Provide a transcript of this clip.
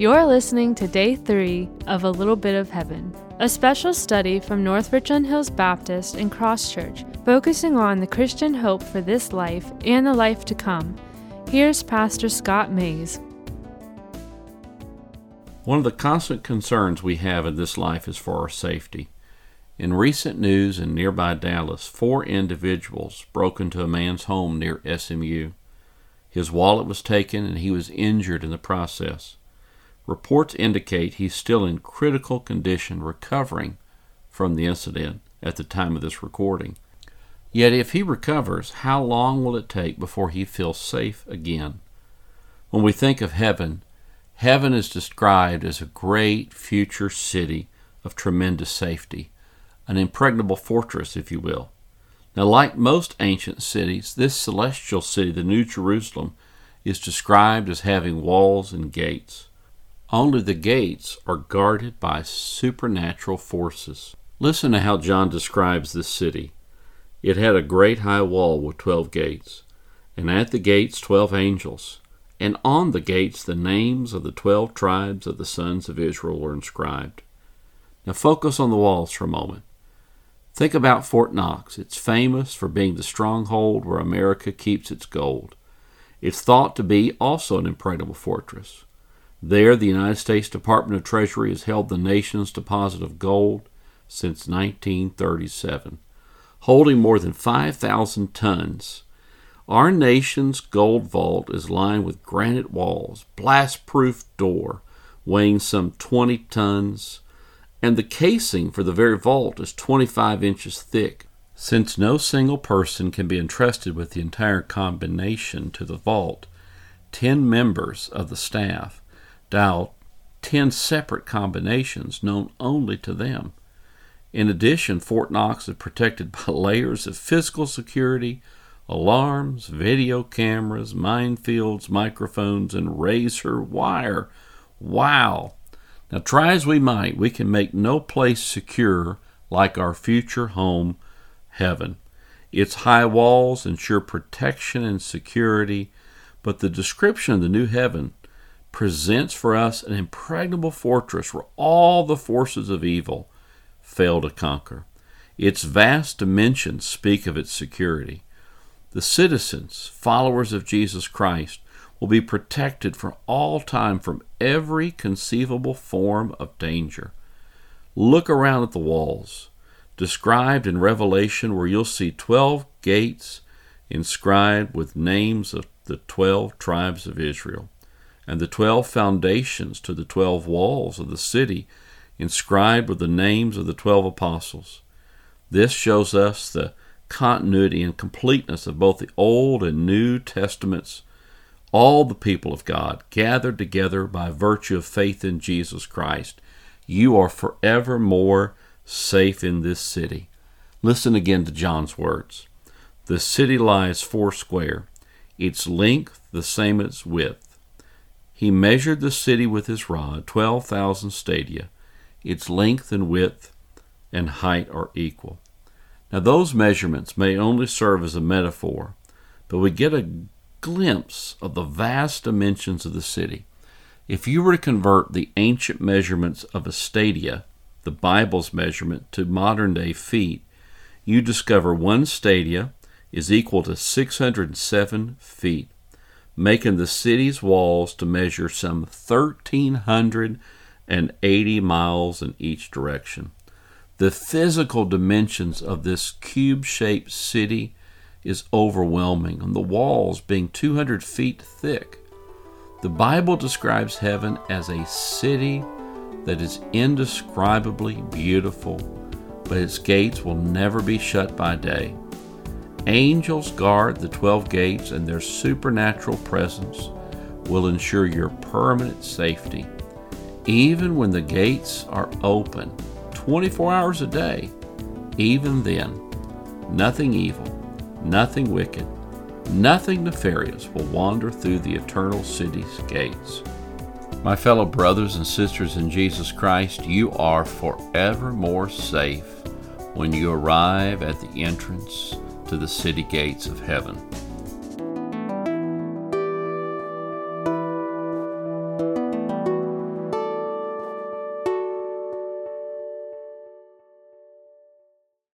You're listening to day three of A Little Bit of Heaven, a special study from North Richland Hills Baptist and Cross Church, focusing on the Christian hope for this life and the life to come. Here's Pastor Scott Mays. One of the constant concerns we have in this life is for our safety. In recent news in nearby Dallas, four individuals broke into a man's home near SMU. His wallet was taken and he was injured in the process. Reports indicate he's still in critical condition recovering from the incident at the time of this recording. Yet, if he recovers, how long will it take before he feels safe again? When we think of heaven, heaven is described as a great future city of tremendous safety, an impregnable fortress, if you will. Now, like most ancient cities, this celestial city, the New Jerusalem, is described as having walls and gates. Only the gates are guarded by supernatural forces. Listen to how John describes this city. It had a great high wall with twelve gates, and at the gates twelve angels, and on the gates the names of the twelve tribes of the sons of Israel were inscribed. Now focus on the walls for a moment. Think about Fort Knox. It's famous for being the stronghold where America keeps its gold. It's thought to be also an impregnable fortress. There, the United States Department of Treasury has held the nation's deposit of gold since 1937, holding more than 5,000 tons. Our nation's gold vault is lined with granite walls, blast proof door weighing some 20 tons, and the casing for the very vault is 25 inches thick. Since no single person can be entrusted with the entire combination to the vault, 10 members of the staff dial 10 separate combinations known only to them. In addition, Fort Knox is protected by layers of physical security, alarms, video cameras, minefields, microphones, and razor wire. Wow! Now, try as we might, we can make no place secure like our future home, heaven. Its high walls ensure protection and security, but the description of the new heaven presents for us an impregnable fortress where all the forces of evil fail to conquer. Its vast dimensions speak of its security. The citizens, followers of Jesus Christ, will be protected for all time from every conceivable form of danger. Look around at the walls, described in Revelation, where you'll see 12 gates inscribed with names of the 12 tribes of Israel and the twelve foundations to the twelve walls of the city inscribed with the names of the twelve apostles. This shows us the continuity and completeness of both the Old and New Testaments. All the people of God gathered together by virtue of faith in Jesus Christ. You are forevermore safe in this city. Listen again to John's words. The city lies foursquare, its length the same as its width he measured the city with his rod, 12,000 stadia. Its length and width and height are equal. Now, those measurements may only serve as a metaphor, but we get a glimpse of the vast dimensions of the city. If you were to convert the ancient measurements of a stadia, the Bible's measurement, to modern day feet, you discover one stadia is equal to 607 feet making the city's walls to measure some 1,380 miles in each direction. The physical dimensions of this cube shaped city is overwhelming, and the walls being 200 feet thick. The Bible describes heaven as a city that is indescribably beautiful, but its gates will never be shut by day. Angels guard the 12 gates, and their supernatural presence will ensure your permanent safety. Even when the gates are open 24 hours a day, even then, nothing evil, nothing wicked, nothing nefarious will wander through the eternal city's gates. My fellow brothers and sisters in Jesus Christ, you are forevermore safe when you arrive at the entrance to the city gates of heaven.